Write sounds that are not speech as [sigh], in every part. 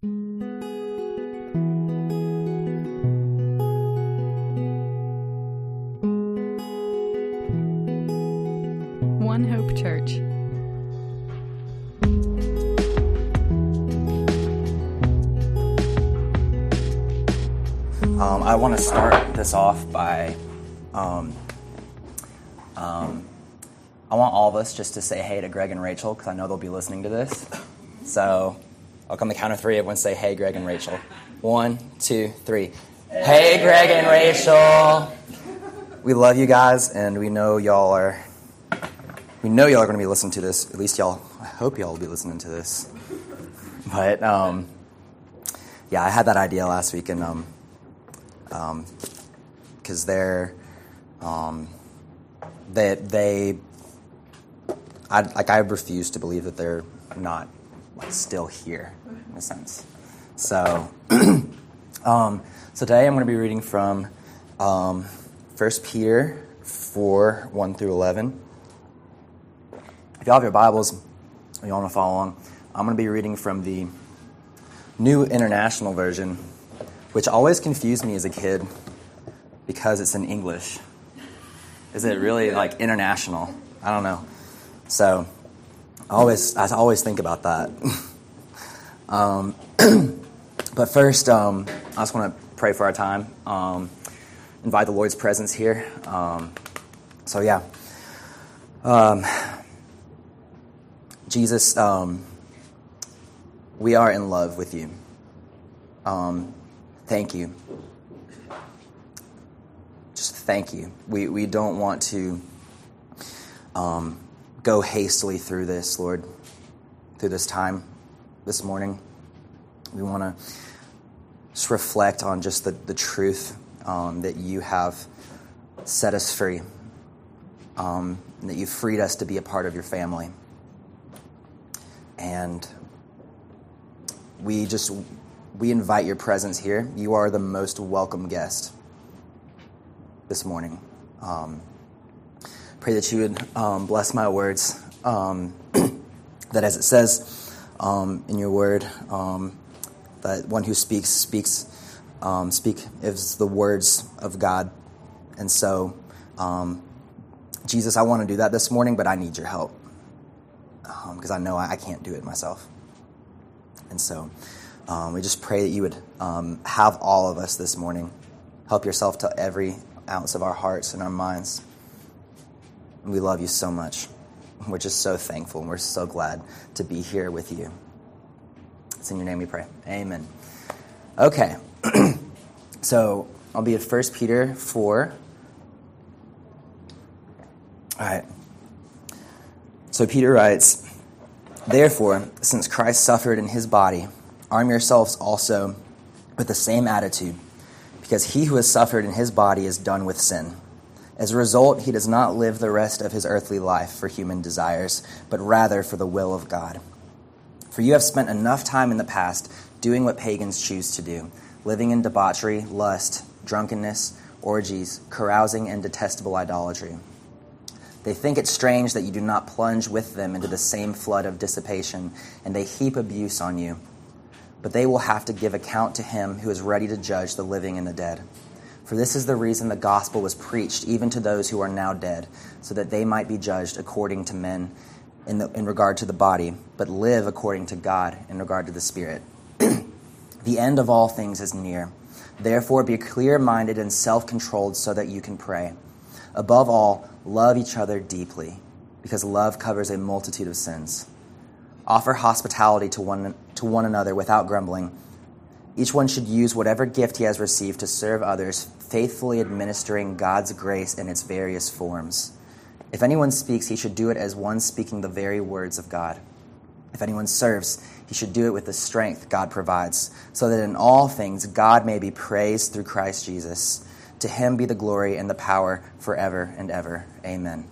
One Hope Church. Um, I want to start this off by, um, um, I want all of us just to say hey to Greg and Rachel because I know they'll be listening to this. So I'll come the count of three. Everyone say hey, Greg and Rachel. One, two, three. Hey, Greg and Rachel. We love you guys, and we know y'all are. We know y'all are going to be listening to this. At least y'all. I hope y'all will be listening to this. But um, yeah, I had that idea last week, and um, because they're um, they they I like I refuse to believe that they're not like still here in a sense. So [clears throat] um, so today I'm going to be reading from um, 1 Peter four one through eleven. If you all have your Bibles, you want to follow along, I'm going to be reading from the New International Version, which always confused me as a kid because it's in English. Is it really like international? I don't know. So, I always I always think about that. [laughs] um, [clears throat] but first, um, I just want to pray for our time. Um, invite the Lord's presence here. Um, so yeah, um, Jesus, um, we are in love with you. Thank you just thank you. We, we don't want to go hastily through this, Lord, through this time this morning. We want to just reflect on just the, the truth um, that you have set us free, um, that you've freed us to be a part of your family. And we just we invite your presence here. You are the most welcome guest this morning. Um, pray that you would um, bless my words, um, [clears throat] that as it says um, in your word, um, that one who speaks speaks um, speak is the words of God, and so Jesus, I want to do that this morning, but I need your help because I know I, I, can't do it myself, and so. we just pray that you would have all of us this morning. Help yourself to every ounce of our hearts and our minds. We love you so much. We're just so thankful and we're so glad to be here with you. It's in your name we pray. Amen. Okay. [clears throat] so I'll be at 1 Peter 4. All right. So Peter writes, Therefore, since Christ suffered in his body, arm yourselves also with the same attitude because he who has suffered in his body is done with sin. As a result, he does not live the rest of his earthly life for human desires, but rather for the will of God. For you have spent enough time in the past doing what pagans choose to do, living in debauchery, lust, drunkenness, orgies, carousing, and detestable idolatry. They think it strange that you do not plunge with them into the same flood of dissipation, and they heap abuse on you but they will have to give account to him who is ready to judge the living and the dead. For this is the reason the gospel was preached even to those who are now dead, so that they might be judged according to men in, the, in regard to the body, but live according to God in regard to the spirit. [clears throat] the end of all things is near. Therefore, be clear minded and self controlled so that you can pray. Above all, love each other deeply, because love covers a multitude of sins. Offer hospitality to one, to one another without grumbling. Each one should use whatever gift he has received to serve others, faithfully administering God's grace in its various forms. If anyone speaks, he should do it as one speaking the very words of God. If anyone serves, he should do it with the strength God provides, so that in all things God may be praised through Christ Jesus. To him be the glory and the power forever and ever. Amen.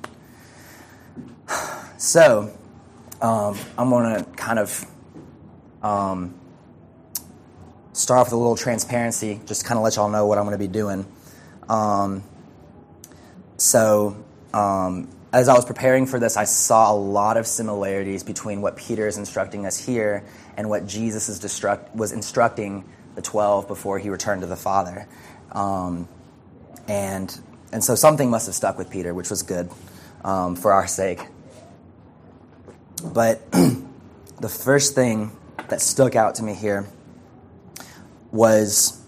[sighs] So, um, I'm going to kind of um, start off with a little transparency, just kind of let y'all know what I'm going to be doing. Um, so, um, as I was preparing for this, I saw a lot of similarities between what Peter is instructing us here and what Jesus is destruct, was instructing the 12 before he returned to the Father. Um, and, and so something must have stuck with Peter, which was good um, for our sake. But [clears throat] the first thing that stuck out to me here was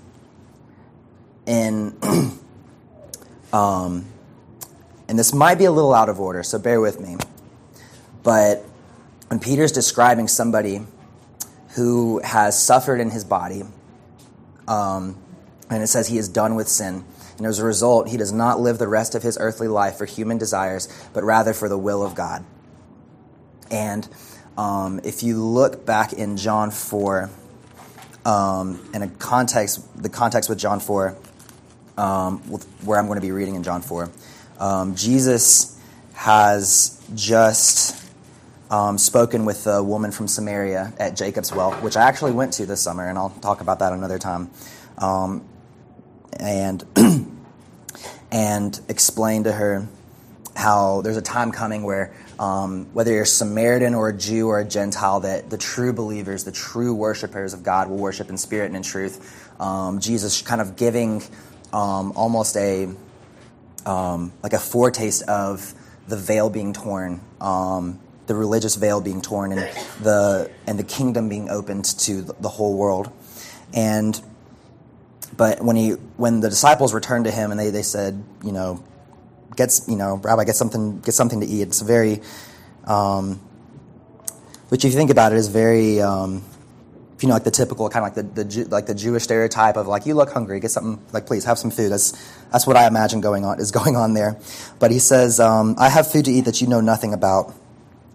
in, [clears throat] um, and this might be a little out of order, so bear with me. But when Peter's describing somebody who has suffered in his body, um, and it says he is done with sin, and as a result, he does not live the rest of his earthly life for human desires, but rather for the will of God. And um, if you look back in John 4, um, in a context, the context with John 4, um, where I'm going to be reading in John 4, um, Jesus has just um, spoken with a woman from Samaria at Jacob's Well, which I actually went to this summer, and I'll talk about that another time. Um, and [clears throat] and explain to her how there's a time coming where um, whether you're a Samaritan or a Jew or a Gentile, that the true believers, the true worshipers of God, will worship in spirit and in truth. Um, Jesus kind of giving um, almost a um, like a foretaste of the veil being torn, um, the religious veil being torn, and the and the kingdom being opened to the whole world. And but when he when the disciples returned to him and they, they said, you know, gets you know, Rabbi, get something get something to eat. It's very um, which if you think about it is very um, you know like the typical kind of like the, the like the Jewish stereotype of like you look hungry, get something like please have some food. That's that's what I imagine going on is [laughs] going on there. But he says, um, I have food to eat that you know nothing about.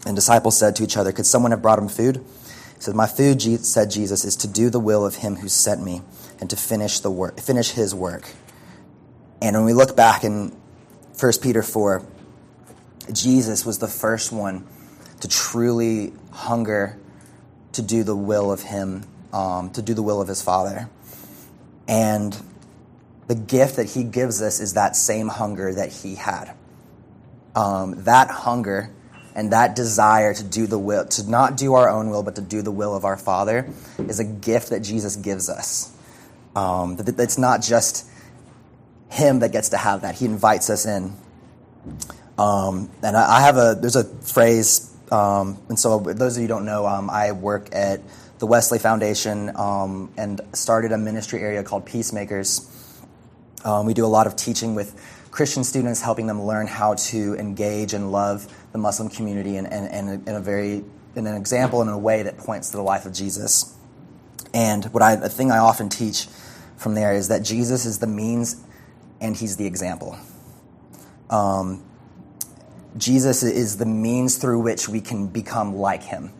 And disciples said to each other, Could someone have brought him food? He said, My food, said Jesus, is to do the will of him who sent me and to finish the work, finish his work. And when we look back in 1 Peter 4, Jesus was the first one to truly hunger to do the will of him, um, to do the will of his Father. And the gift that he gives us is that same hunger that he had. Um, that hunger and that desire to do the will, to not do our own will, but to do the will of our Father, is a gift that Jesus gives us. Um, that it's not just him that gets to have that. He invites us in. Um, and I, I, have a there's a phrase, um, and so those of you who don't know, um, I work at the Wesley Foundation um, and started a ministry area called Peacemakers. Um, we do a lot of teaching with Christian students, helping them learn how to engage and love the Muslim community in, in, in, in a very in an example in a way that points to the life of Jesus. And what I, a thing I often teach from there is that Jesus is the means and he's the example. Um, Jesus is the means through which we can become like him.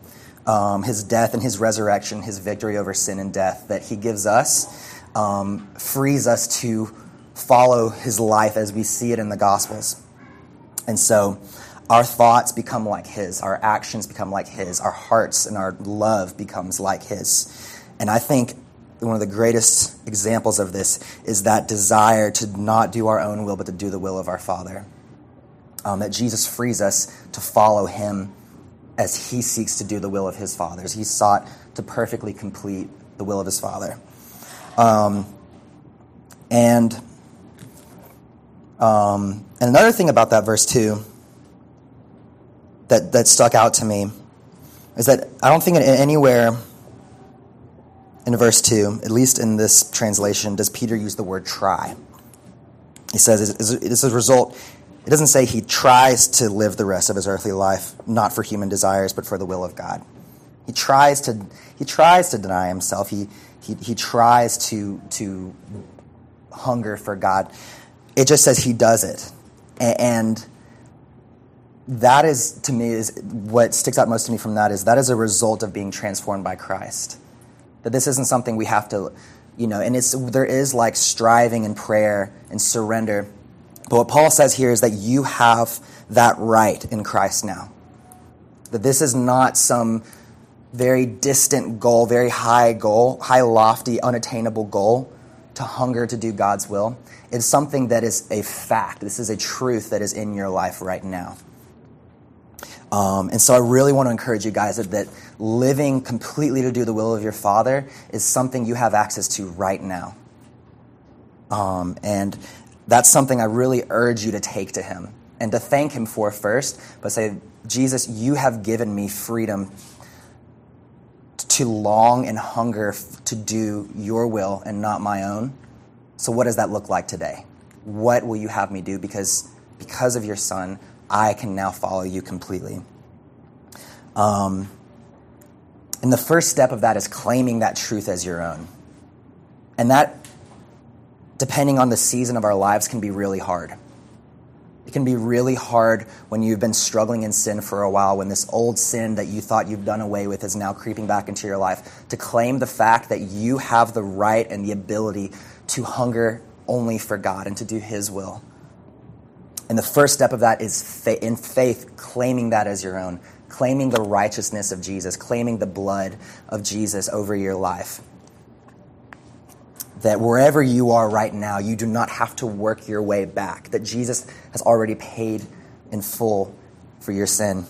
Um, his death and his resurrection, his victory over sin and death that he gives us, um, frees us to follow his life as we see it in the Gospels. And so our thoughts become like his, our actions become like his, our hearts and our love becomes like his. And I think one of the greatest examples of this is that desire to not do our own will, but to do the will of our Father. Um, that Jesus frees us to follow him as he seeks to do the will of his Father, he sought to perfectly complete the will of his Father. Um, and, um, and another thing about that verse, too, that, that stuck out to me is that I don't think anywhere in verse 2, at least in this translation, does Peter use the word try. He says it's a result, it doesn't say he tries to live the rest of his earthly life not for human desires, but for the will of God. He tries to, he tries to deny himself. He, he, he tries to, to hunger for God. It just says he does it. And that is, to me, is what sticks out most to me from that is that is a result of being transformed by Christ. That this isn't something we have to, you know, and it's there is like striving and prayer and surrender. But what Paul says here is that you have that right in Christ now. That this is not some very distant goal, very high goal, high, lofty, unattainable goal to hunger to do God's will. It's something that is a fact. This is a truth that is in your life right now. Um, and so I really want to encourage you guys that, that living completely to do the will of your Father is something you have access to right now. Um, and that's something I really urge you to take to Him and to thank Him for first, but say, Jesus, you have given me freedom to long and hunger to do your will and not my own. So, what does that look like today? What will you have me do? Because, because of your Son, I can now follow you completely. Um, and the first step of that is claiming that truth as your own. And that, depending on the season of our lives, can be really hard. It can be really hard when you've been struggling in sin for a while, when this old sin that you thought you've done away with is now creeping back into your life, to claim the fact that you have the right and the ability to hunger only for God and to do His will. And the first step of that is in faith, claiming that as your own, claiming the righteousness of Jesus, claiming the blood of Jesus over your life that wherever you are right now, you do not have to work your way back, that Jesus has already paid in full for your sin.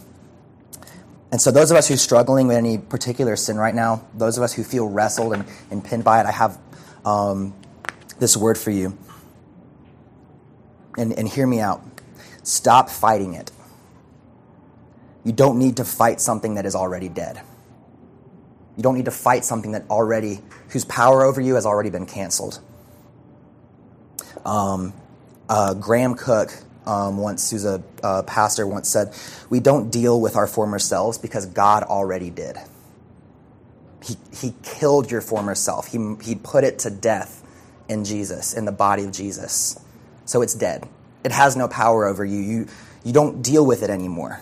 And so, those of us who are struggling with any particular sin right now, those of us who feel wrestled and, and pinned by it, I have um, this word for you. And, and hear me out. Stop fighting it. You don't need to fight something that is already dead. You don't need to fight something that already, whose power over you has already been canceled. Um, uh, Graham Cooke um, once, who's a uh, pastor, once said, We don't deal with our former selves because God already did. He, he killed your former self, he, he put it to death in Jesus, in the body of Jesus. So it's dead. It has no power over you. You, you don't deal with it anymore.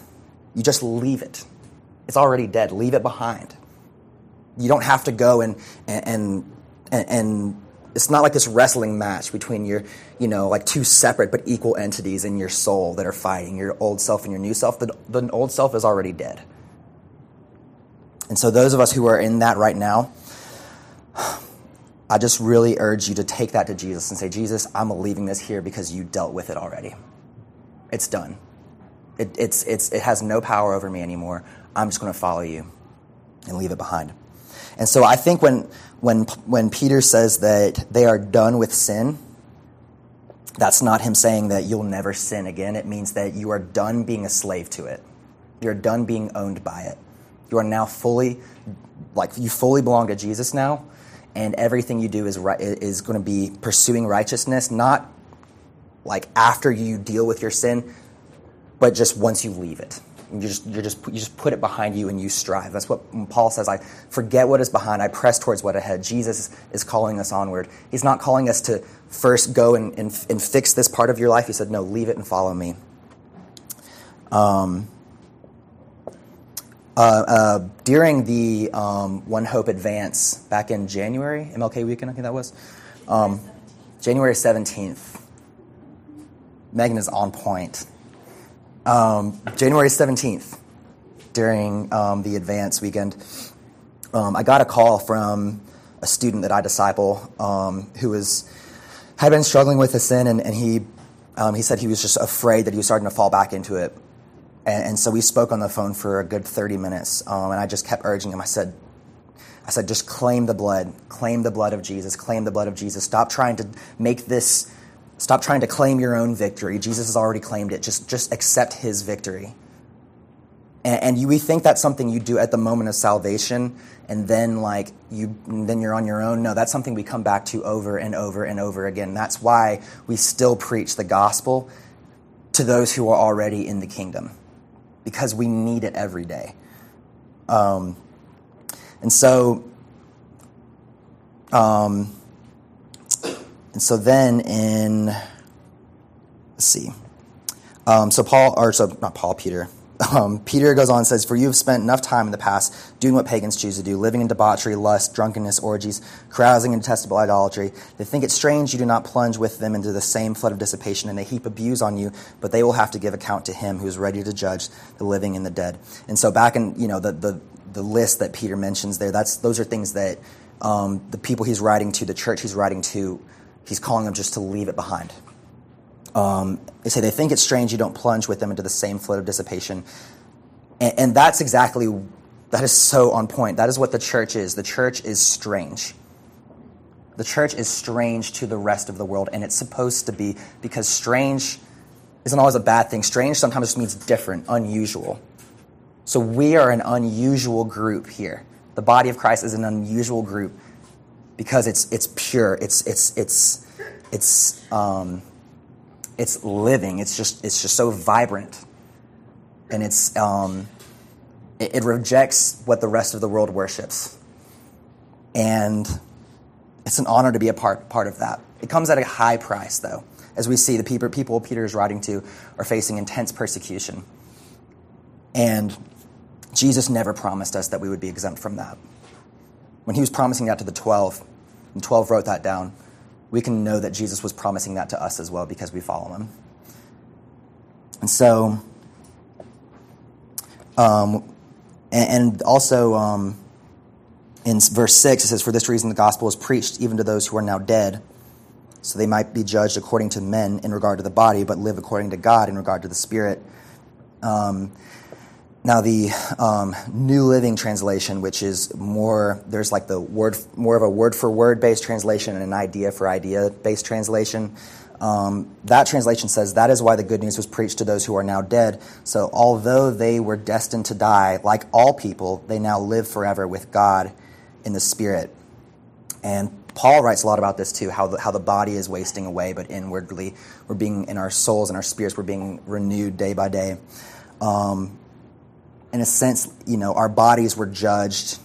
You just leave it. It's already dead. Leave it behind. You don't have to go and and and, and it's not like this wrestling match between your, you know, like two separate but equal entities in your soul that are fighting, your old self and your new self. The, the old self is already dead. And so, those of us who are in that right now, I just really urge you to take that to Jesus and say, Jesus, I'm leaving this here because you dealt with it already. It's done. It, it's, it's, it has no power over me anymore. I'm just going to follow you and leave it behind. And so I think when, when, when Peter says that they are done with sin, that's not him saying that you'll never sin again. It means that you are done being a slave to it. You're done being owned by it. You are now fully, like, you fully belong to Jesus now, and everything you do is, is going to be pursuing righteousness, not like after you deal with your sin, but just once you leave it. You just, you just, you just put it behind you and you strive. That's what Paul says. I forget what is behind. I press towards what ahead. Jesus is calling us onward. He's not calling us to first go and, and, and fix this part of your life. He said, no, leave it and follow me. Um, uh, uh, during the um, One Hope Advance back in January, MLK weekend, I think that was, um, January 17th, Megan is on point. Um, January 17th, during um, the advance weekend, um, I got a call from a student that I disciple um, who was had been struggling with a sin, and, and he he said he was just afraid that he was starting to fall back into it. And, and so we spoke on the phone for a good 30 minutes, um, and I just kept urging him. I said, I said, just claim the blood, claim the blood of Jesus, claim the blood of Jesus. Stop trying to make this Stop trying to claim your own victory. Jesus has already claimed it. Just, just accept his victory. And, and you, we think that's something you do at the moment of salvation, and then like you, then you're on your own. No, that's something we come back to over and over and over again. That's why we still preach the gospel to those who are already in the kingdom, because we need it every day. Um, and so, um, and so then in, let's see. Um, so Paul, or so not Paul, Peter. Um, Peter goes on and says, For you have spent enough time in the past doing what pagans choose to do, living in debauchery, lust, drunkenness, orgies, carousing, and detestable idolatry. They think it strange you do not plunge with them into the same flood of dissipation, and they heap abuse on you, but they will have to give account to him who is ready to judge the living and the dead. And so back in, you know, the, the, the list that Peter mentions there, that's, those are things that um, the people he's writing to, the church he's writing to, he's calling them just to leave it behind. Um, they say they think it's strange you don't plunge with them into the same flood of dissipation. And, and that's exactly, that is so on point. That is what the church is. The church is strange. The church is strange to the rest of the world, and it's supposed to be because strange isn't always a bad thing. Strange sometimes just means different, unusual. So we are an unusual group here. The body of Christ is an unusual group because it's it's pure. It's it's it's it's um, it's living. It's just it's just so vibrant, and it's um, it, it rejects what the rest of the world worships, and it's an honor to be a part part of that. It comes at a high price, though, as we see the people people Peter is writing to are facing intense persecution, and Jesus never promised us that we would be exempt from that. When he was promising that to the 12, and 12 wrote that down, we can know that Jesus was promising that to us as well because we follow him. And so, um, and, and, also um, in verse 6, it says, For this reason the gospel is preached even to those who are now dead, so they might be judged according to men in regard to the body, but live according to God in regard to the spirit. Um, now, the um, New Living Translation, which is more, there's like the word, more of a word for word based translation and an idea for idea based translation. Um, that translation says, That is why the good news was preached to those who are now dead. So, although they were destined to die, like all people, they now live forever with God in the Spirit. And Paul writes a lot about this too, how the, how the body is wasting away, but inwardly, we're being, in our souls and our spirits, we're being renewed day by day. Um, in a sense, you know, our bodies were judged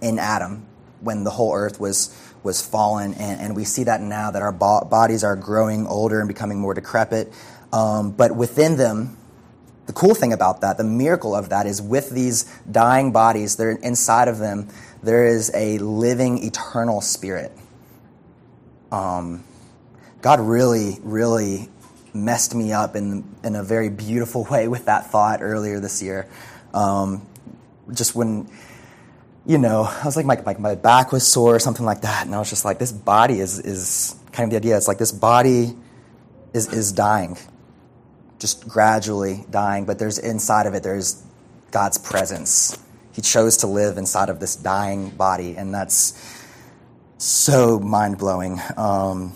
in Adam when the whole earth was was fallen, and, and we see that now that our bo- bodies are growing older and becoming more decrepit. Um, but within them, the cool thing about that, the miracle of that, is with these dying bodies, they're inside of them, there is a living, eternal spirit. Um, God really, really messed me up in, in a very beautiful way with that thought earlier this year. Um, just when, you know, I was like, my, my, my back was sore or something like that. And I was just like, this body is, is kind of the idea. It's like this body is, is dying, just gradually dying. But there's inside of it, there's God's presence. He chose to live inside of this dying body. And that's so mind blowing. Um,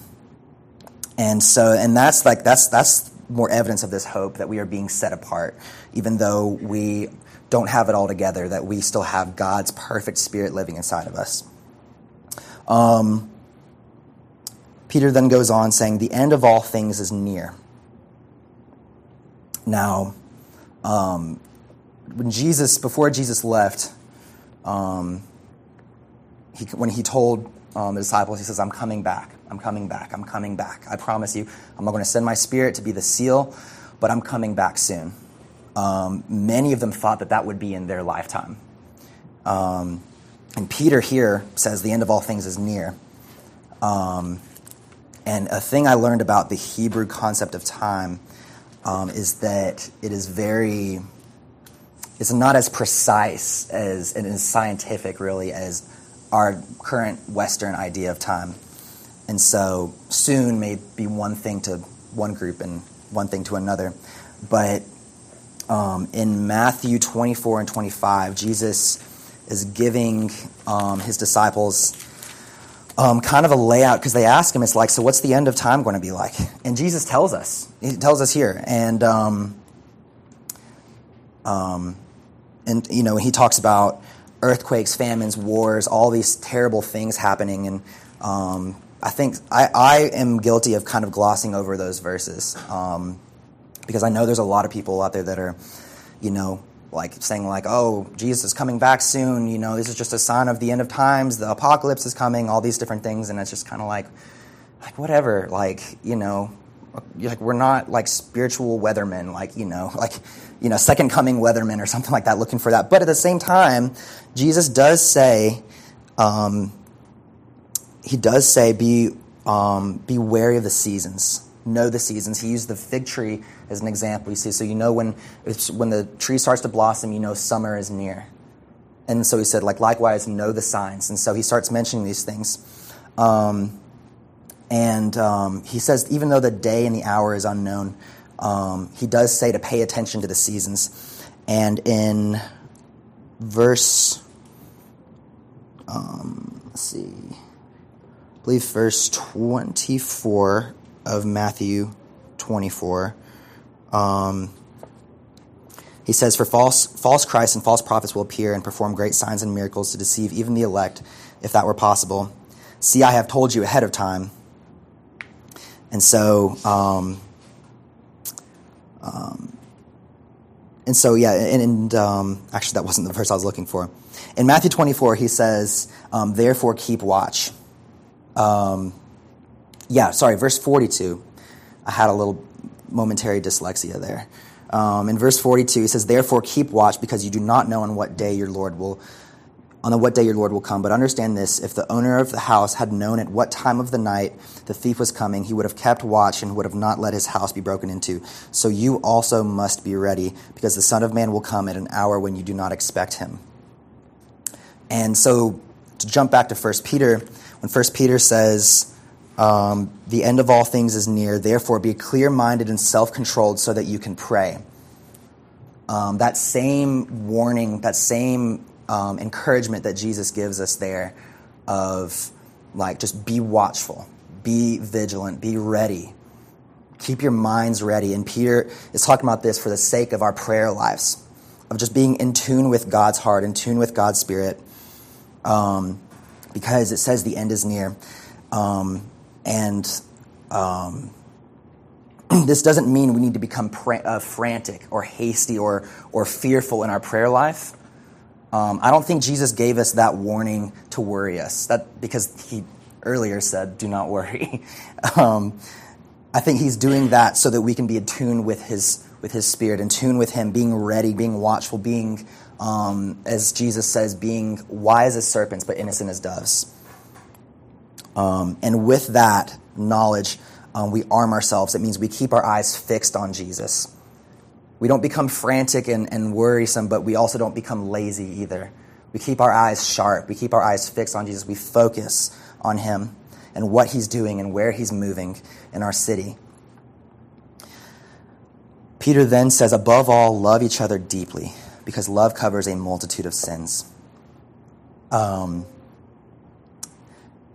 and so, and that's like, that's, that's more evidence of this hope that we are being set apart, even though we don't have it all together, that we still have God's perfect spirit living inside of us. Um, Peter then goes on saying, The end of all things is near. Now, um, when Jesus, before Jesus left, um, he, when he told um, the disciples, he says, I'm coming back. I'm coming back. I'm coming back. I promise you, I'm not going to send my spirit to be the seal, but I'm coming back soon. Um, many of them thought that that would be in their lifetime. Um, and Peter here says the end of all things is near. Um, and a thing I learned about the Hebrew concept of time um, is that it is very, it's not as precise as and as scientific really as our current Western idea of time. And so soon may be one thing to one group and one thing to another. But um, in Matthew 24 and 25, Jesus is giving um, his disciples um, kind of a layout because they ask him, it's like, so what's the end of time going to be like? And Jesus tells us. He tells us here. And, um, um, and you know, he talks about earthquakes, famines, wars, all these terrible things happening. And um, I think I, I am guilty of kind of glossing over those verses um, because I know there's a lot of people out there that are, you know, like saying like, oh, Jesus is coming back soon. You know, this is just a sign of the end of times. The apocalypse is coming. All these different things, and it's just kind of like, like whatever. Like you know, like we're not like spiritual weathermen. Like you know, [laughs] like you know, second coming weathermen or something like that, looking for that. But at the same time, Jesus does say. Um, he does say, be, um, be wary of the seasons. Know the seasons. He used the fig tree as an example. You see, so you know when, when the tree starts to blossom, you know summer is near. And so he said, like, likewise, know the signs. And so he starts mentioning these things. Um, and um, he says, even though the day and the hour is unknown, um, he does say to pay attention to the seasons. And in verse, um, let's see, believe verse 24 of Matthew 24. Um, he says, For false, false Christs and false prophets will appear and perform great signs and miracles to deceive even the elect, if that were possible. See, I have told you ahead of time. And so, um, um, and so, yeah, and, and um, actually, that wasn't the verse I was looking for. In Matthew 24, he says, um, Therefore, keep watch. Um, yeah, sorry, verse 42. I had a little momentary dyslexia there. Um, in verse 42, he says, Therefore keep watch because you do not know on what day your Lord will on what day your Lord will come. But understand this if the owner of the house had known at what time of the night the thief was coming, he would have kept watch and would have not let his house be broken into. So you also must be ready, because the Son of Man will come at an hour when you do not expect him. And so to jump back to 1 Peter, when 1 Peter says, um, the end of all things is near. Therefore, be clear minded and self controlled so that you can pray. Um, that same warning, that same um, encouragement that Jesus gives us there of like just be watchful, be vigilant, be ready, keep your minds ready. And Peter is talking about this for the sake of our prayer lives, of just being in tune with God's heart, in tune with God's spirit, um, because it says the end is near. Um, and um, [clears throat] this doesn't mean we need to become uh, frantic or hasty or, or fearful in our prayer life. Um, I don't think Jesus gave us that warning to worry us, that, because he earlier said, do not worry. [laughs] um, I think he's doing that so that we can be in tune with his, with his spirit, in tune with him, being ready, being watchful, being, um, as Jesus says, being wise as serpents, but innocent as doves. Um, and with that knowledge, um, we arm ourselves. It means we keep our eyes fixed on Jesus. We don't become frantic and, and worrisome, but we also don't become lazy either. We keep our eyes sharp. We keep our eyes fixed on Jesus. We focus on Him and what He's doing and where He's moving in our city. Peter then says, above all, love each other deeply, because love covers a multitude of sins. Um,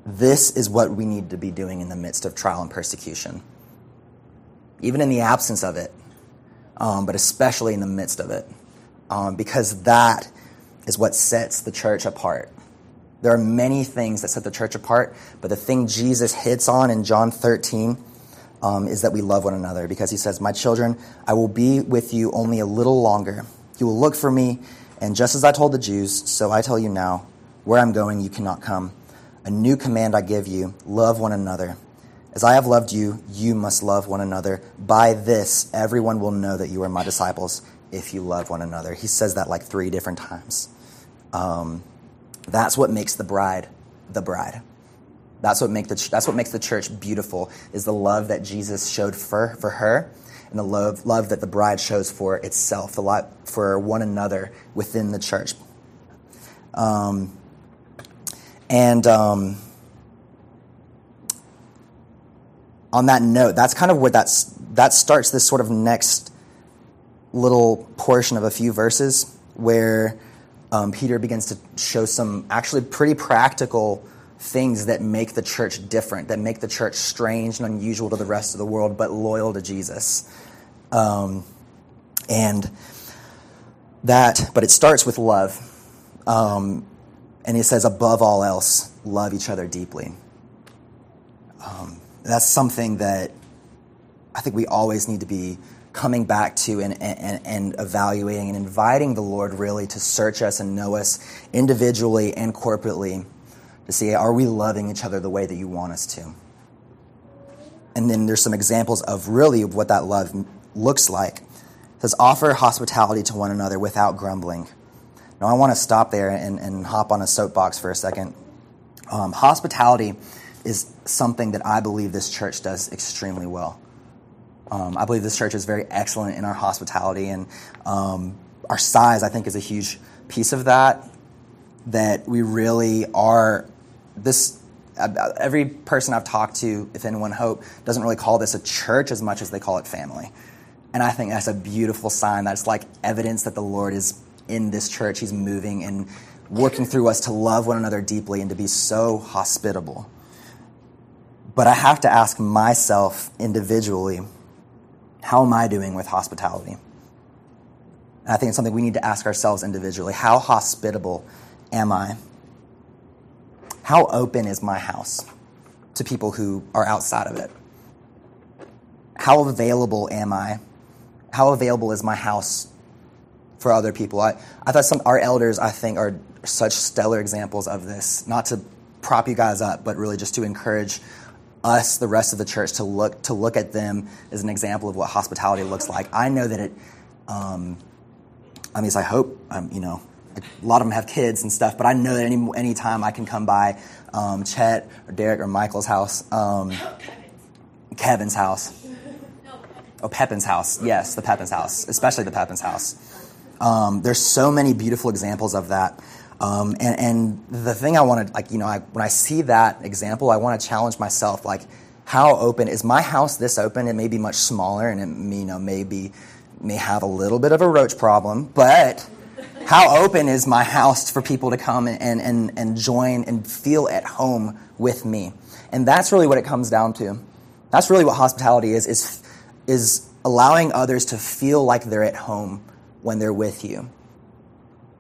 this is what we need to be doing in the midst of trial and persecution, even in the absence of it, um, but especially in the midst of it, um, because that is what sets the church apart. There are many things that set the church apart, but the thing Jesus hits on in John 13 um, is that we love one another because he says, My children, I will be with you only a little longer. You will look for me, and just as I told the Jews, so I tell you now, where I'm going, you cannot come. A new command I give you love one another. As I have loved you, you must love one another. By this, everyone will know that you are my disciples if you love one another. He says that like three different times. Um, that's what makes the bride the bride. That's what, make the, that's what makes the church beautiful, is the love that Jesus showed for, for her and the love, love that the bride shows for itself, the love for one another within the church. Um, and um, on that note, that's kind of where that's, that starts this sort of next little portion of a few verses where um, Peter begins to show some actually pretty practical things that make the church different, that make the church strange and unusual to the rest of the world, but loyal to Jesus. Um, and that, but it starts with love. Um, and he says, above all else, love each other deeply. Um, that's something that I think we always need to be coming back to and, and, and, evaluating and inviting the Lord really to search us and know us individually and corporately to see are we loving each other the way that you want us to? And then there's some examples of really what that love looks like. It says, offer hospitality to one another without grumbling. Now, I want to stop there and, and hop on a soapbox for a second. Um, hospitality is something that I believe this church does extremely well. Um, I believe this church is very excellent in our hospitality, and um, our size, I think, is a huge piece of that. That we really are this. Uh, uh, every person I've talked to, if anyone hope, doesn't really call this a church as much as they call it family. And I think that's a beautiful sign. That's like evidence that the Lord is in this church. He's moving and working through us to love one another deeply and to be so hospitable. But I have to ask myself individually how am I doing with hospitality? And I think it's something we need to ask ourselves individually. How hospitable am I? How open is my house to people who are outside of it? How available am I? How available is my house for other people? I, I thought some our elders, I think, are such stellar examples of this. Not to prop you guys up, but really just to encourage us, the rest of the church, to look to look at them as an example of what hospitality looks like. I know that it. Um, I mean, I hope um, you know. A lot of them have kids and stuff, but I know that any any time I can come by um, Chet or Derek or Michael's house, um, Kevin's house. Oh, Pepin's house. Yes, the Pepin's house, especially the Pepin's house. Um, there's so many beautiful examples of that. Um, and, and, the thing I want to, like, you know, I, when I see that example, I want to challenge myself, like, how open is my house this open? It may be much smaller and it, you know, maybe may have a little bit of a roach problem, but how open is my house for people to come and, and, and join and feel at home with me? And that's really what it comes down to. That's really what hospitality is, is, is allowing others to feel like they're at home when they're with you.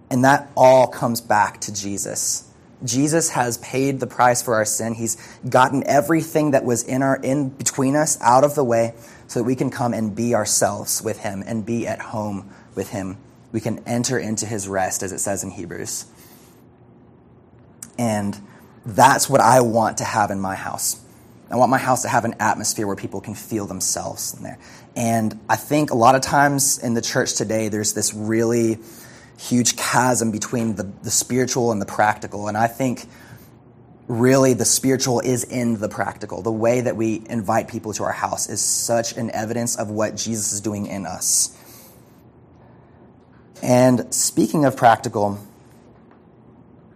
And that all comes back to Jesus. Jesus has paid the price for our sin. He's gotten everything that was in our in between us out of the way so that we can come and be ourselves with him and be at home with him. We can enter into his rest as it says in Hebrews. And that's what I want to have in my house. I want my house to have an atmosphere where people can feel themselves in there. And I think a lot of times in the church today, there's this really huge chasm between the, the spiritual and the practical. And I think really the spiritual is in the practical. The way that we invite people to our house is such an evidence of what Jesus is doing in us. And speaking of practical,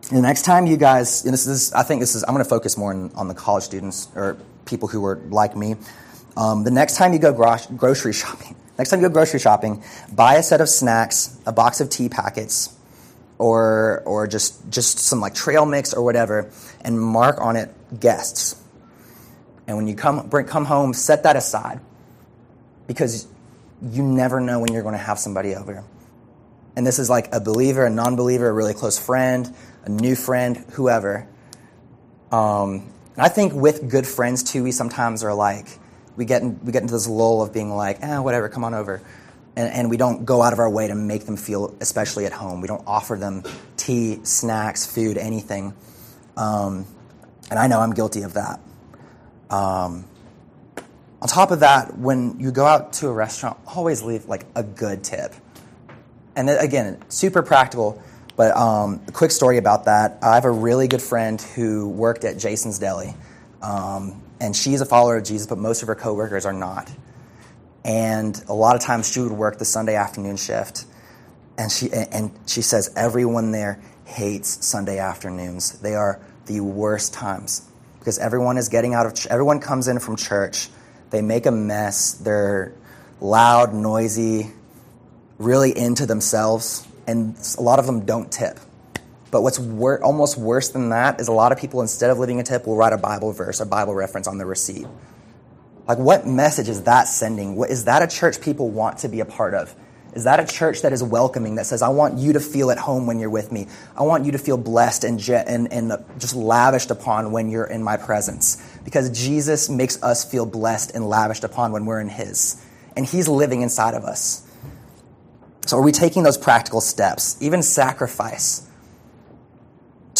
the next time you guys, and this is, I think this is, I'm going to focus more on, on the college students or people who are like me. Um, the next time you go gro- grocery [laughs] shopping, next time you go grocery shopping, buy a set of snacks, a box of tea packets, or or just just some like trail mix or whatever, and mark on it guests. And when you come bring, come home, set that aside because you never know when you're going to have somebody over. And this is like a believer, a non-believer, a really close friend, a new friend, whoever. Um, I think with good friends too, we sometimes are like, we get, in, we get into this lull of being like, eh, whatever, come on over. And, and, we don't go out of our way to make them feel especially at home. We don't offer them tea, snacks, food, anything. Um, and I know I'm guilty of that. Um, on top of that, when you go out to a restaurant, always leave like a good tip. And again, super practical. But um, a quick story about that. I have a really good friend who worked at Jason's Deli. Um, and she's a follower of Jesus, but most of her coworkers are not. And a lot of times she would work the Sunday afternoon shift. And she, and she says everyone there hates Sunday afternoons. They are the worst times because everyone is getting out of everyone comes in from church. They make a mess. They're loud, noisy, really into themselves, and a lot of them don't tip. But what's wor- almost worse than that is a lot of people, instead of leaving a tip, will write a Bible verse, a Bible reference on the receipt. Like, what message is that sending? What, is that a church people want to be a part of? Is that a church that is welcoming, that says, I want you to feel at home when you're with me? I want you to feel blessed and, je- and, and just lavished upon when you're in my presence. Because Jesus makes us feel blessed and lavished upon when we're in His. And He's living inside of us. So, are we taking those practical steps, even sacrifice?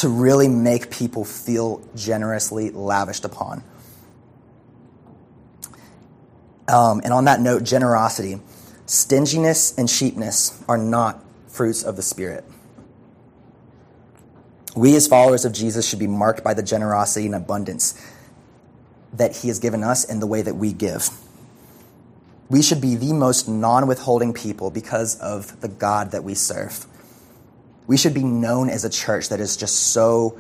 to really make people feel generously lavished upon. Um, and on that note, generosity, stinginess and cheapness are not fruits of the Spirit. We, as followers of Jesus, should be marked by the generosity and abundance that He has given us in the way that we give. We should be the most non withholding people because of the God that we serve. We should be known as a church that is just so,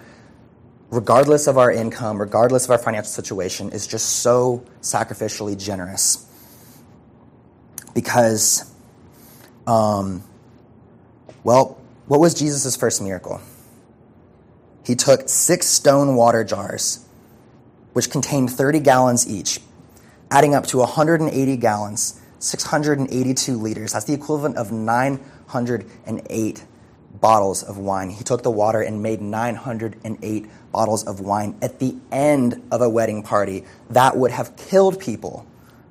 regardless of our income, regardless of our financial situation, is just so sacrificially generous. because, um, well, what was Jesus' first miracle? He took six stone water jars, which contained 30 gallons each, adding up to 180 gallons, 682 liters. That's the equivalent of 908 bottles of wine. He took the water and made 908 bottles of wine at the end of a wedding party. That would have killed people.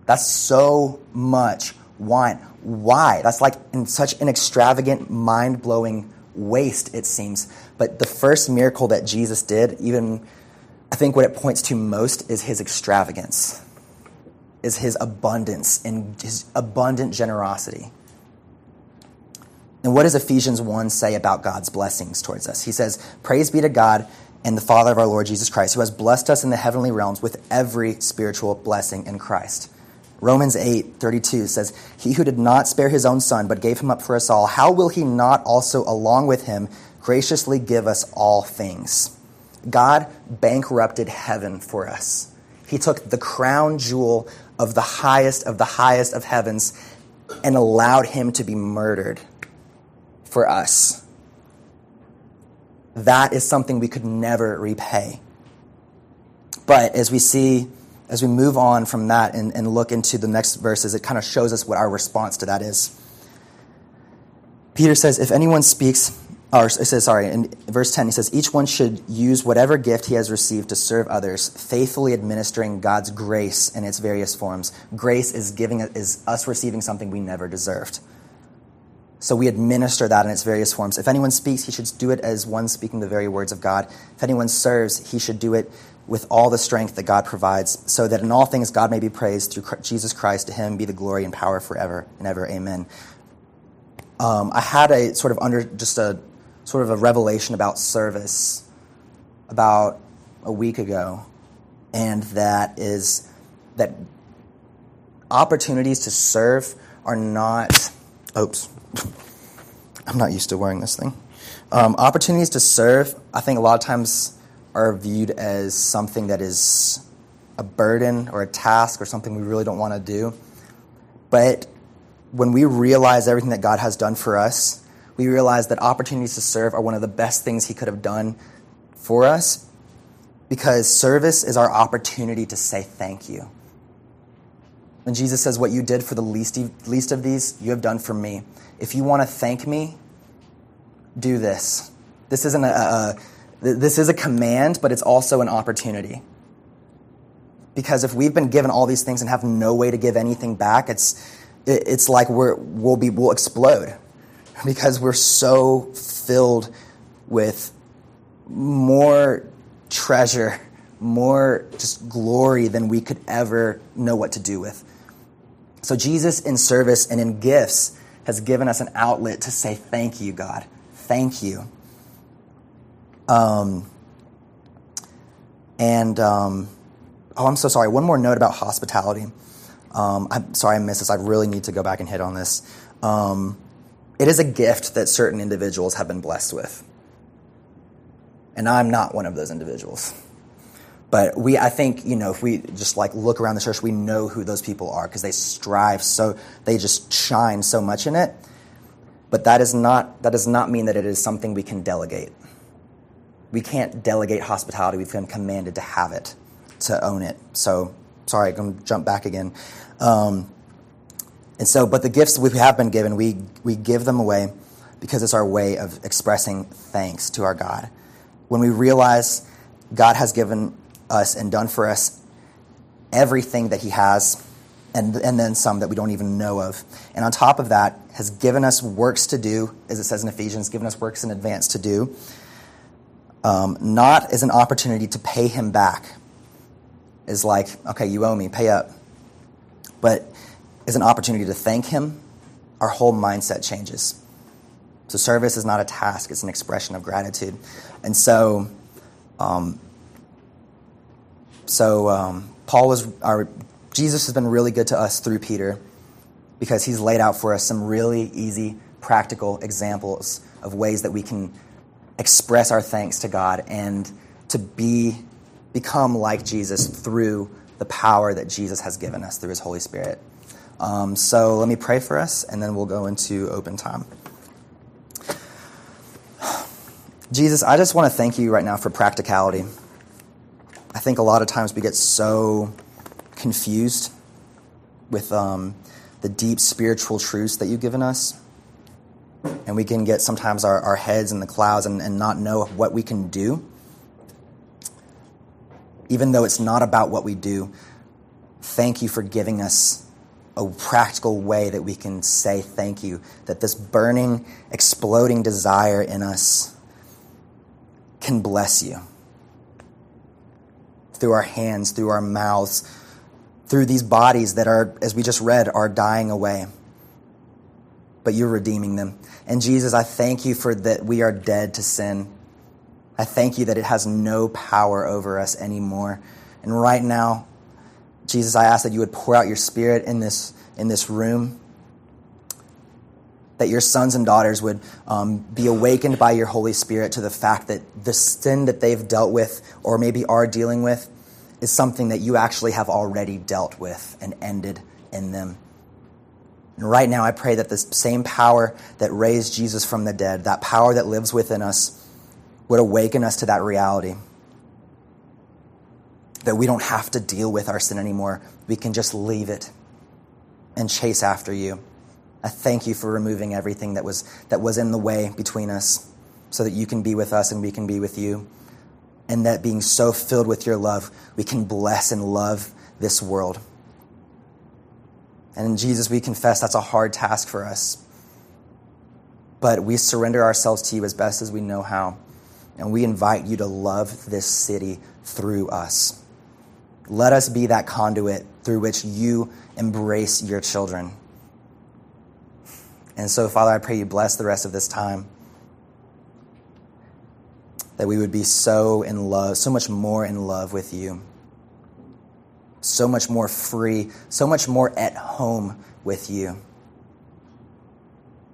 That's so much wine. Why? That's like in such an extravagant, mind blowing waste, it seems. But the first miracle that Jesus did, even I think what it points to most is his extravagance, is his abundance and his abundant generosity. And what does Ephesians 1 say about God's blessings towards us? He says, Praise be to God and the Father of our Lord Jesus Christ, who has blessed us in the heavenly realms with every spiritual blessing in Christ. Romans 8, 32 says, He who did not spare his own son, but gave him up for us all, how will he not also, along with him, graciously give us all things? God bankrupted heaven for us. He took the crown jewel of the highest of the highest of heavens and allowed him to be murdered for us. That is something we could never repay. But as we see, as we move on from that and, and look into the next verses, it kind of shows us what our response to that is. Peter says, If anyone speaks, or it says, sorry, in verse 10, he says, Each one should use whatever gift he has received to serve others, faithfully administering God's grace in its various forms. Grace is giving is us receiving something we never deserved. So we administer that in its various forms. If anyone speaks, he should do it as one speaking the very words of God. If anyone serves, he should do it with all the strength that God provides, so that in all things God may be praised through Jesus Christ. To him be the glory and power forever and ever. Amen. Um, I had a sort of under just a sort of a revelation about service about a week ago, and that is that opportunities to serve are not. Oops. [laughs] I'm not used to wearing this thing. Um, opportunities to serve, I think a lot of times are viewed as something that is a burden or a task or something we really don't want to do. But when we realize everything that God has done for us, we realize that opportunities to serve are one of the best things He could have done for us because service is our opportunity to say thank you. When Jesus says, What you did for the least, least of these, you have done for me. If you want to thank me, do this. This isn't a, a, this is a command, but it's also an opportunity. Because if we've been given all these things and have no way to give anything back, it's, it's like we're, we'll, be, we'll explode because we're so filled with more treasure, more just glory than we could ever know what to do with. So, Jesus in service and in gifts has given us an outlet to say, Thank you, God. Thank you. Um, and, um, oh, I'm so sorry. One more note about hospitality. Um, I'm sorry I missed this. I really need to go back and hit on this. Um, it is a gift that certain individuals have been blessed with. And I'm not one of those individuals. But we, I think, you know, if we just like look around the church, we know who those people are because they strive so, they just shine so much in it. But that is not, that does not mean that it is something we can delegate. We can't delegate hospitality. We've been commanded to have it, to own it. So, sorry, I'm going to jump back again. Um, and so, but the gifts we have been given, we, we give them away because it's our way of expressing thanks to our God. When we realize God has given us and done for us everything that He has, and, and then some that we don't even know of. And on top of that, has given us works to do, as it says in Ephesians, given us works in advance to do, um, not as an opportunity to pay Him back. Is like, okay, you owe me, pay up. But as an opportunity to thank Him, our whole mindset changes. So service is not a task, it's an expression of gratitude. And so, um, so um, Paul was our Jesus has been really good to us through Peter because he's laid out for us some really easy, practical examples of ways that we can express our thanks to God and to be become like Jesus through the power that Jesus has given us through his Holy Spirit. Um, so let me pray for us, and then we'll go into open time. [sighs] Jesus, I just want to thank you right now for practicality. I think a lot of times we get so confused with um, the deep spiritual truths that you've given us. And we can get sometimes our, our heads in the clouds and, and not know what we can do. Even though it's not about what we do, thank you for giving us a practical way that we can say thank you. That this burning, exploding desire in us can bless you. Through our hands, through our mouths, through these bodies that are, as we just read, are dying away. But you're redeeming them. And Jesus, I thank you for that we are dead to sin. I thank you that it has no power over us anymore. And right now, Jesus, I ask that you would pour out your spirit in this, in this room that your sons and daughters would um, be awakened by your Holy Spirit to the fact that the sin that they've dealt with or maybe are dealing with is something that you actually have already dealt with and ended in them. And right now, I pray that the same power that raised Jesus from the dead, that power that lives within us, would awaken us to that reality. That we don't have to deal with our sin anymore. We can just leave it and chase after you. I thank you for removing everything that was, that was in the way between us so that you can be with us and we can be with you. And that being so filled with your love, we can bless and love this world. And in Jesus, we confess that's a hard task for us. But we surrender ourselves to you as best as we know how. And we invite you to love this city through us. Let us be that conduit through which you embrace your children. And so, Father, I pray you bless the rest of this time. That we would be so in love, so much more in love with you, so much more free, so much more at home with you,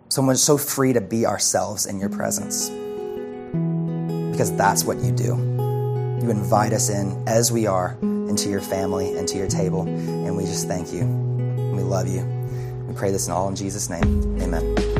so much so free to be ourselves in your presence. Because that's what you do. You invite us in as we are into your family and to your table, and we just thank you. We love you We pray this in all in Jesus' name. Amen.